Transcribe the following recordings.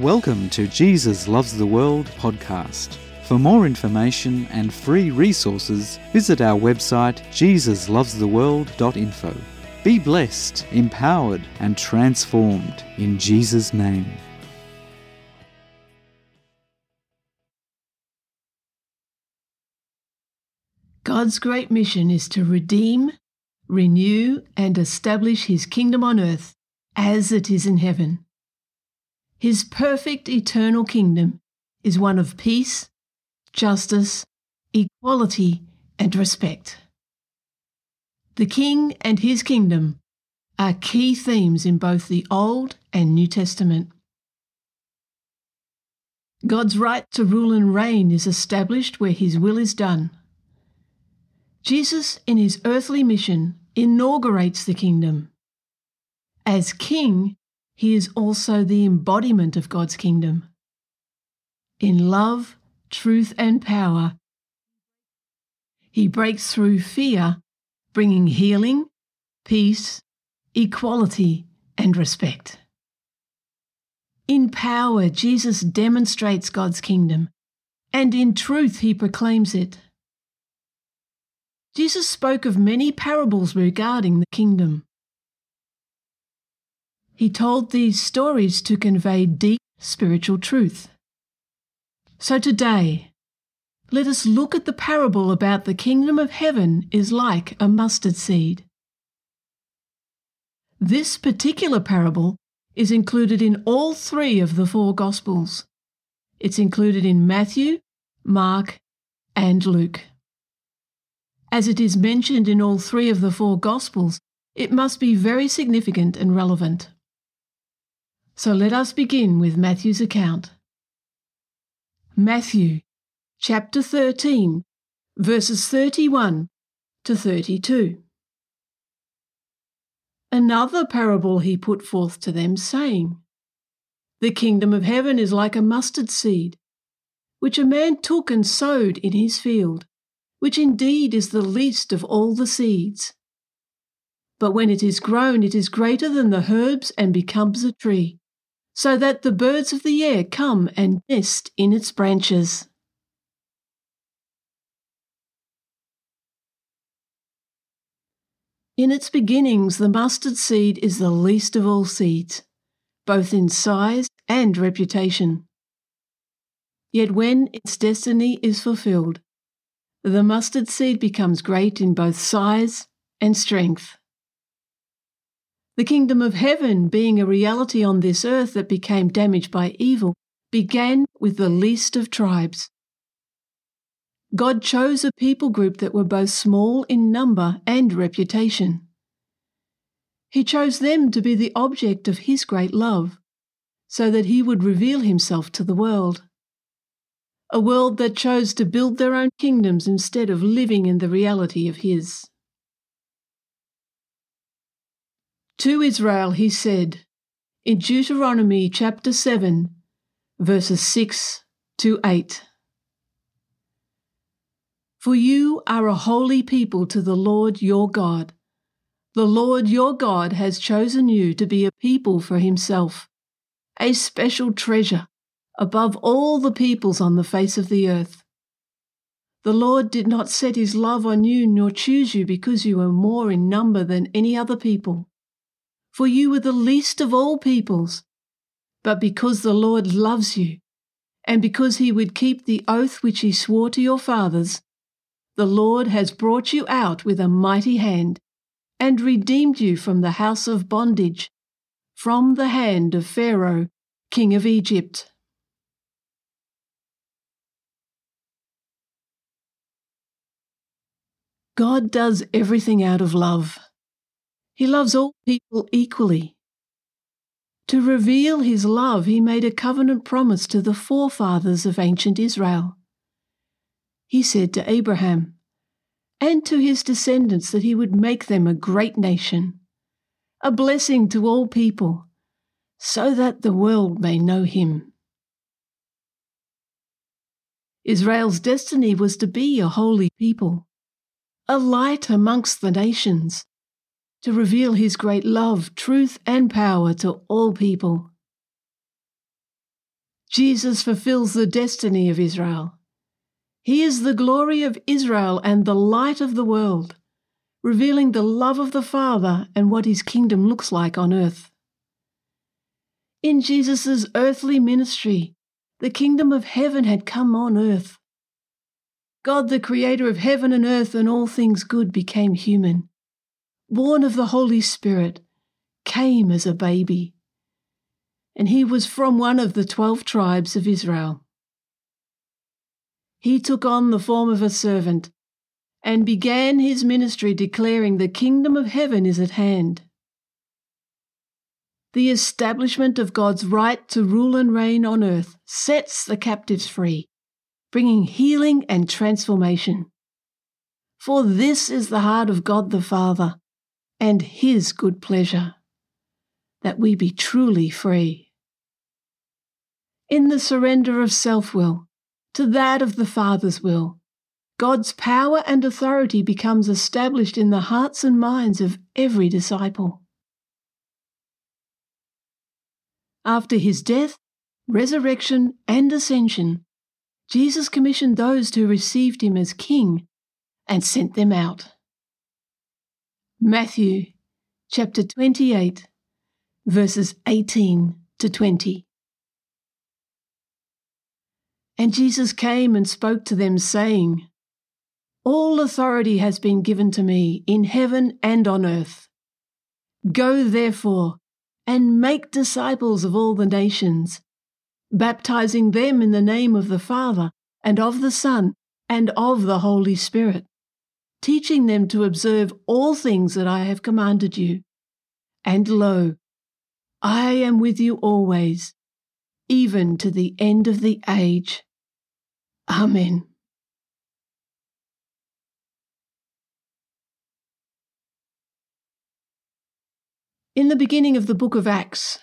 Welcome to Jesus Loves the World podcast. For more information and free resources, visit our website jesuslovestheworld.info. Be blessed, empowered, and transformed in Jesus' name. God's great mission is to redeem, renew, and establish His kingdom on earth as it is in heaven. His perfect eternal kingdom is one of peace, justice, equality, and respect. The King and His kingdom are key themes in both the Old and New Testament. God's right to rule and reign is established where His will is done. Jesus, in his earthly mission, inaugurates the kingdom. As king, he is also the embodiment of God's kingdom. In love, truth, and power, he breaks through fear, bringing healing, peace, equality, and respect. In power, Jesus demonstrates God's kingdom, and in truth, he proclaims it. Jesus spoke of many parables regarding the kingdom. He told these stories to convey deep spiritual truth. So today, let us look at the parable about the kingdom of heaven is like a mustard seed. This particular parable is included in all three of the four Gospels. It's included in Matthew, Mark, and Luke. As it is mentioned in all three of the four Gospels, it must be very significant and relevant. So let us begin with Matthew's account. Matthew chapter 13, verses 31 to 32. Another parable he put forth to them, saying, The kingdom of heaven is like a mustard seed, which a man took and sowed in his field which indeed is the least of all the seeds. But when it is grown, it is greater than the herbs and becomes a tree, so that the birds of the air come and nest in its branches. In its beginnings, the mustard seed is the least of all seeds, both in size and reputation. Yet when its destiny is fulfilled, the mustard seed becomes great in both size and strength. The kingdom of heaven, being a reality on this earth that became damaged by evil, began with the least of tribes. God chose a people group that were both small in number and reputation. He chose them to be the object of His great love, so that He would reveal Himself to the world a world that chose to build their own kingdoms instead of living in the reality of His. To Israel he said, in Deuteronomy chapter 7, verses 6 to 8 For you are a holy people to the Lord your God. The Lord your God has chosen you to be a people for himself, a special treasure above all the peoples on the face of the earth. The Lord did not set his love on you nor choose you because you were more in number than any other people, for you were the least of all peoples, but because the Lord loves you, and because he would keep the oath which he swore to your fathers, the Lord has brought you out with a mighty hand and redeemed you from the house of bondage, from the hand of Pharaoh, king of Egypt. God does everything out of love. He loves all people equally. To reveal his love, he made a covenant promise to the forefathers of ancient Israel. He said to Abraham and to his descendants that he would make them a great nation, a blessing to all people, so that the world may know him. Israel's destiny was to be a holy people a light amongst the nations, to reveal his great love, truth, and power to all people. Jesus fulfills the destiny of Israel. He is the glory of Israel and the light of the world, revealing the love of the Father and what his kingdom looks like on earth. In Jesus' earthly ministry, the kingdom of heaven had come on earth. God, the creator of heaven and earth and all things good, became human, born of the Holy Spirit, came as a baby. And he was from one of the twelve tribes of Israel. He took on the form of a servant and began his ministry declaring the kingdom of heaven is at hand. The establishment of God's right to rule and reign on earth sets the captives free bringing healing and transformation. For this is the heart of God the Father and His good pleasure, that we be truly free. In the surrender of self will to that of the Father's will, God's power and authority becomes established in the hearts and minds of every disciple. After his death, resurrection, and ascension, Jesus commissioned those who received him as king and sent them out. Matthew chapter 28, verses 18 to 20. And Jesus came and spoke to them, saying, All authority has been given to me in heaven and on earth. Go therefore and make disciples of all the nations baptizing them in the name of the Father, and of the Son, and of the Holy Spirit, teaching them to observe all things that I have commanded you. And lo, I am with you always, even to the end of the age. Amen. In the beginning of the book of Acts,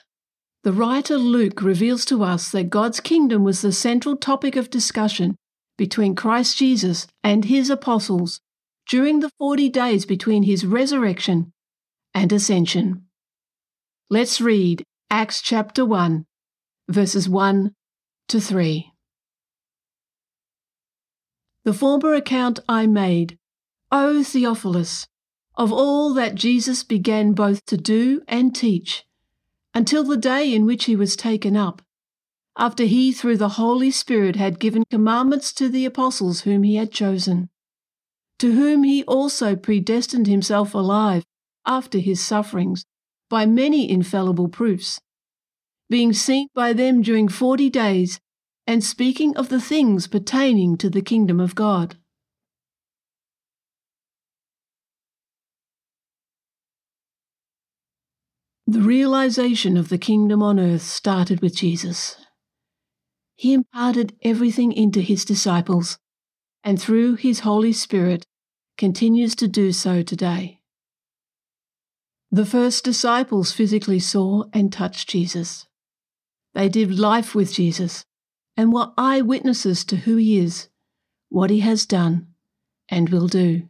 the writer Luke reveals to us that God's kingdom was the central topic of discussion between Christ Jesus and his apostles during the 40 days between his resurrection and ascension. Let's read Acts chapter 1, verses 1 to 3. The former account I made, O Theophilus, of all that Jesus began both to do and teach until the day in which he was taken up, after he, through the Holy Spirit, had given commandments to the apostles whom he had chosen, to whom he also predestined himself alive after his sufferings by many infallible proofs, being seen by them during forty days, and speaking of the things pertaining to the kingdom of God. The realization of the kingdom on earth started with Jesus. He imparted everything into his disciples, and through his Holy Spirit continues to do so today. The first disciples physically saw and touched Jesus. They did life with Jesus and were eyewitnesses to who he is, what he has done, and will do.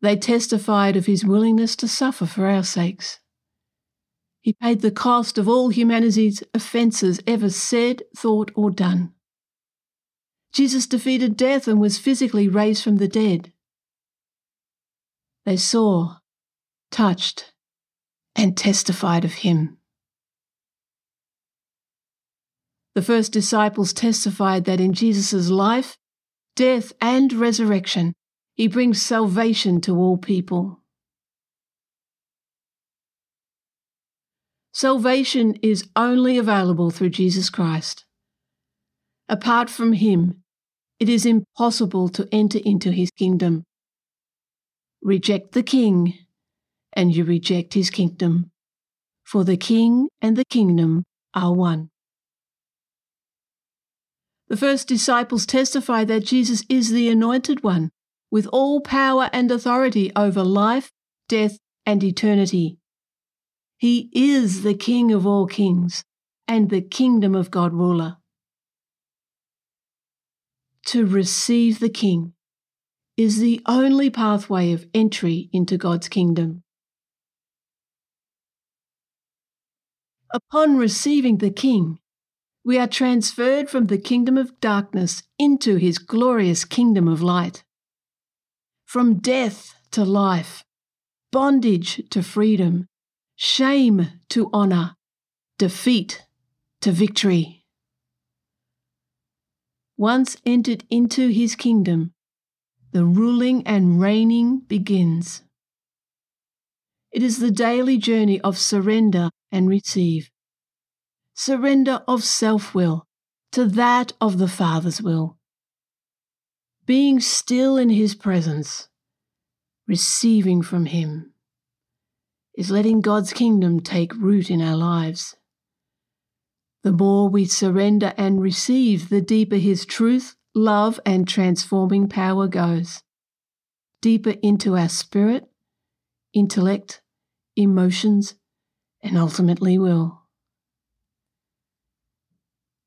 They testified of his willingness to suffer for our sakes. He paid the cost of all humanity's offences ever said, thought, or done. Jesus defeated death and was physically raised from the dead. They saw, touched, and testified of him. The first disciples testified that in Jesus' life, death, and resurrection, he brings salvation to all people. Salvation is only available through Jesus Christ. Apart from Him, it is impossible to enter into His kingdom. Reject the King, and you reject His kingdom, for the King and the kingdom are one. The first disciples testify that Jesus is the Anointed One with all power and authority over life, death, and eternity. He is the King of all kings and the kingdom of God ruler. To receive the King is the only pathway of entry into God's kingdom. Upon receiving the King, we are transferred from the kingdom of darkness into his glorious kingdom of light. From death to life, bondage to freedom, shame to honour, defeat to victory. Once entered into his kingdom, the ruling and reigning begins. It is the daily journey of surrender and receive. Surrender of self will to that of the Father's will. Being still in His presence, receiving from Him, is letting God's kingdom take root in our lives. The more we surrender and receive, the deeper His truth, love, and transforming power goes. Deeper into our spirit, intellect, emotions, and ultimately will.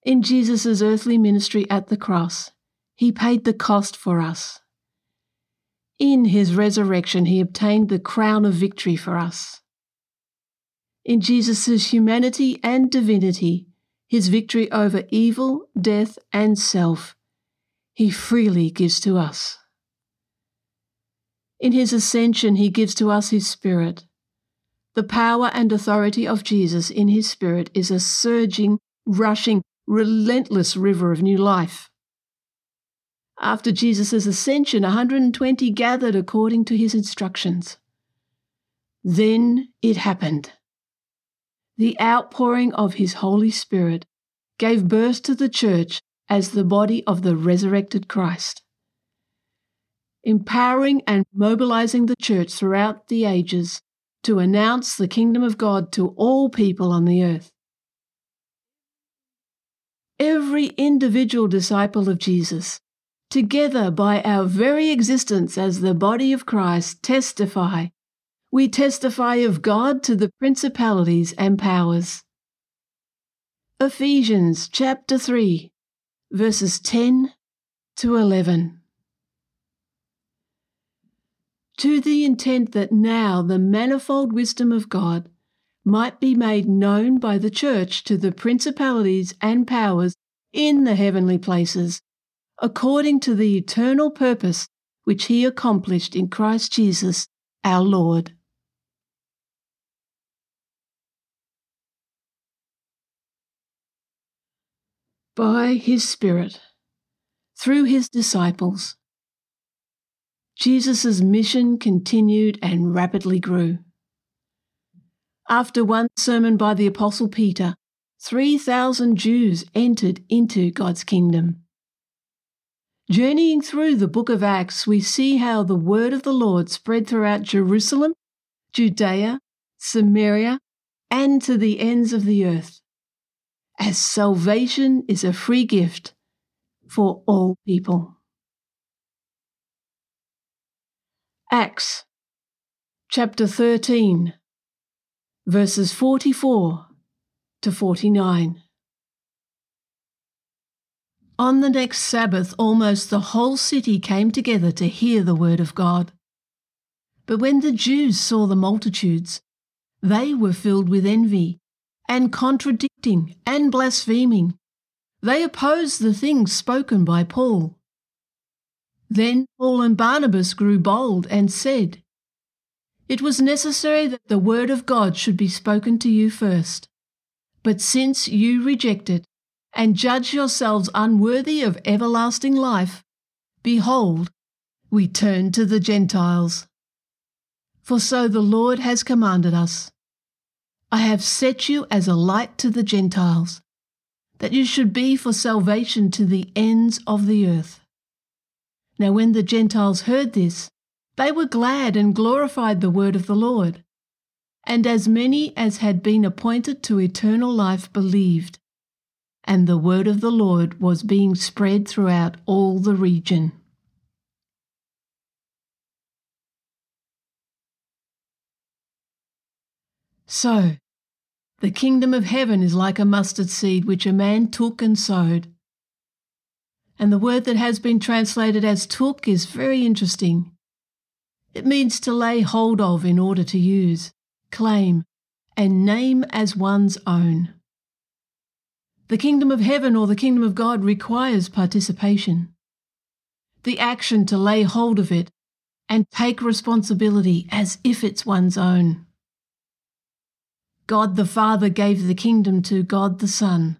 In Jesus' earthly ministry at the cross, he paid the cost for us. In his resurrection, he obtained the crown of victory for us. In Jesus' humanity and divinity, his victory over evil, death, and self, he freely gives to us. In his ascension, he gives to us his Spirit. The power and authority of Jesus in his Spirit is a surging, rushing, relentless river of new life. After Jesus' ascension, 120 gathered according to his instructions. Then it happened the outpouring of his Holy Spirit gave birth to the church as the body of the resurrected Christ. Empowering and mobilizing the church throughout the ages to announce the kingdom of God to all people on the earth. Every individual disciple of Jesus, together by our very existence as the body of Christ, testify we testify of God to the principalities and powers. Ephesians chapter 3, verses 10 to 11. To the intent that now the manifold wisdom of God might be made known by the church to the principalities and powers in the heavenly places, according to the eternal purpose which he accomplished in Christ Jesus our Lord. By his Spirit, through his disciples, Jesus' mission continued and rapidly grew. After one sermon by the Apostle Peter, 3,000 Jews entered into God's kingdom. Journeying through the book of Acts, we see how the word of the Lord spread throughout Jerusalem, Judea, Samaria, and to the ends of the earth as salvation is a free gift for all people. Acts chapter 13, verses 44 to 49. On the next Sabbath, almost the whole city came together to hear the word of God. But when the Jews saw the multitudes, they were filled with envy and contradicting and blaspheming. They opposed the things spoken by Paul. Then Paul and Barnabas grew bold and said, It was necessary that the word of God should be spoken to you first. But since you reject it and judge yourselves unworthy of everlasting life, behold, we turn to the Gentiles. For so the Lord has commanded us I have set you as a light to the Gentiles, that you should be for salvation to the ends of the earth. Now, when the Gentiles heard this, they were glad and glorified the word of the Lord. And as many as had been appointed to eternal life believed, and the word of the Lord was being spread throughout all the region. So, the kingdom of heaven is like a mustard seed which a man took and sowed. And the word that has been translated as took is very interesting. It means to lay hold of in order to use, claim, and name as one's own. The kingdom of heaven or the kingdom of God requires participation. The action to lay hold of it and take responsibility as if it's one's own. God the Father gave the kingdom to God the Son,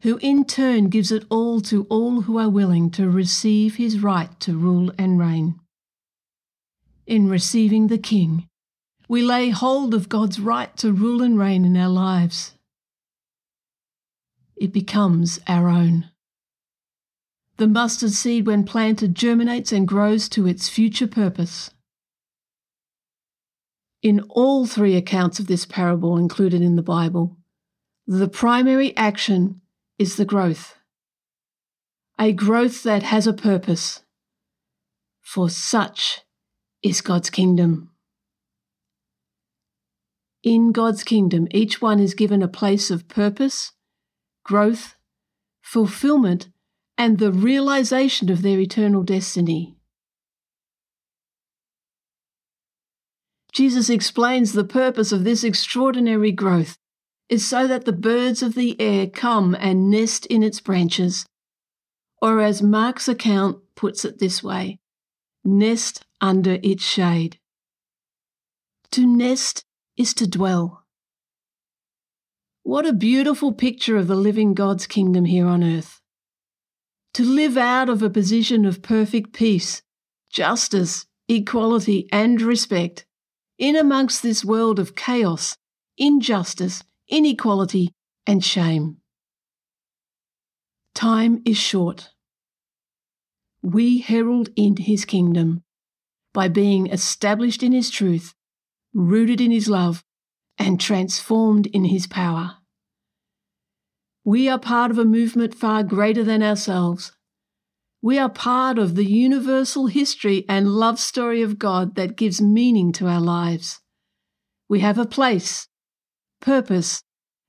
who in turn gives it all to all who are willing to receive his right to rule and reign. In receiving the King, we lay hold of God's right to rule and reign in our lives. It becomes our own. The mustard seed, when planted, germinates and grows to its future purpose. In all three accounts of this parable included in the Bible, the primary action is the growth. A growth that has a purpose. For such is God's kingdom. In God's kingdom, each one is given a place of purpose, growth, fulfillment, and the realization of their eternal destiny. Jesus explains the purpose of this extraordinary growth is so that the birds of the air come and nest in its branches. Or, as Mark's account puts it this way, nest under its shade. To nest is to dwell. What a beautiful picture of the living God's kingdom here on earth. To live out of a position of perfect peace, justice, equality, and respect in amongst this world of chaos, injustice, inequality, and shame. Time is short. We herald in his kingdom by being established in his truth, rooted in his love, and transformed in his power. We are part of a movement far greater than ourselves. We are part of the universal history and love story of God that gives meaning to our lives. We have a place, purpose,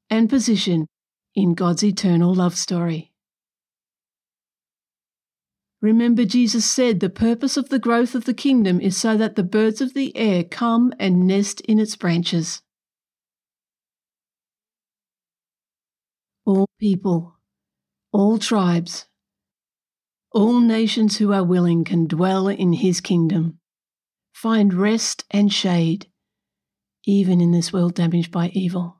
and position in God's eternal love story. Remember, Jesus said the purpose of the growth of the kingdom is so that the birds of the air come and nest in its branches. All people, all tribes, all nations who are willing can dwell in his kingdom, find rest and shade, even in this world damaged by evil.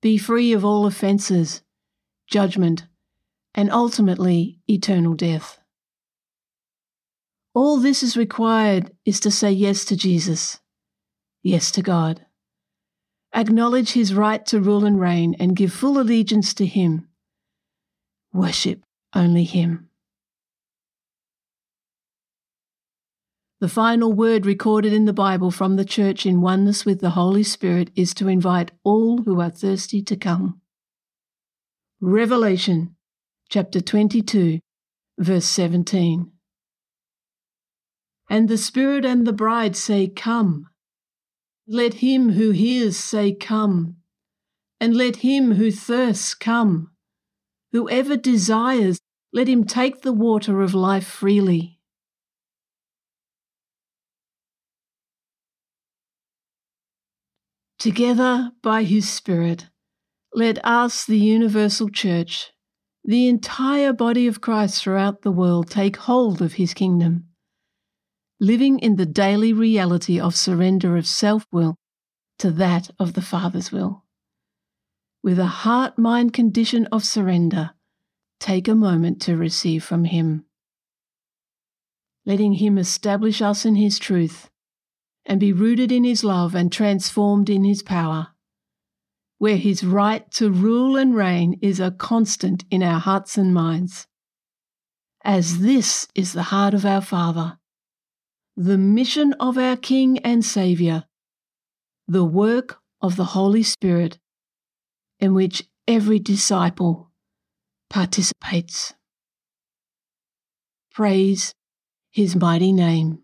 Be free of all offences, judgment, and ultimately eternal death. All this is required is to say yes to Jesus, yes to God. Acknowledge his right to rule and reign and give full allegiance to him. Worship only him. The final word recorded in the Bible from the Church in oneness with the Holy Spirit is to invite all who are thirsty to come. Revelation chapter 22, verse 17. And the Spirit and the bride say, Come. Let him who hears say, Come. And let him who thirsts come. Whoever desires, let him take the water of life freely. Together by His Spirit, let us, the universal church, the entire body of Christ throughout the world, take hold of His kingdom, living in the daily reality of surrender of self will to that of the Father's will. With a heart mind condition of surrender, take a moment to receive from Him. Letting Him establish us in His truth and be rooted in His love and transformed in His power, where His right to rule and reign is a constant in our hearts and minds. As this is the heart of our Father, the mission of our King and Saviour, the work of the Holy Spirit, in which every disciple participates. Praise His mighty name.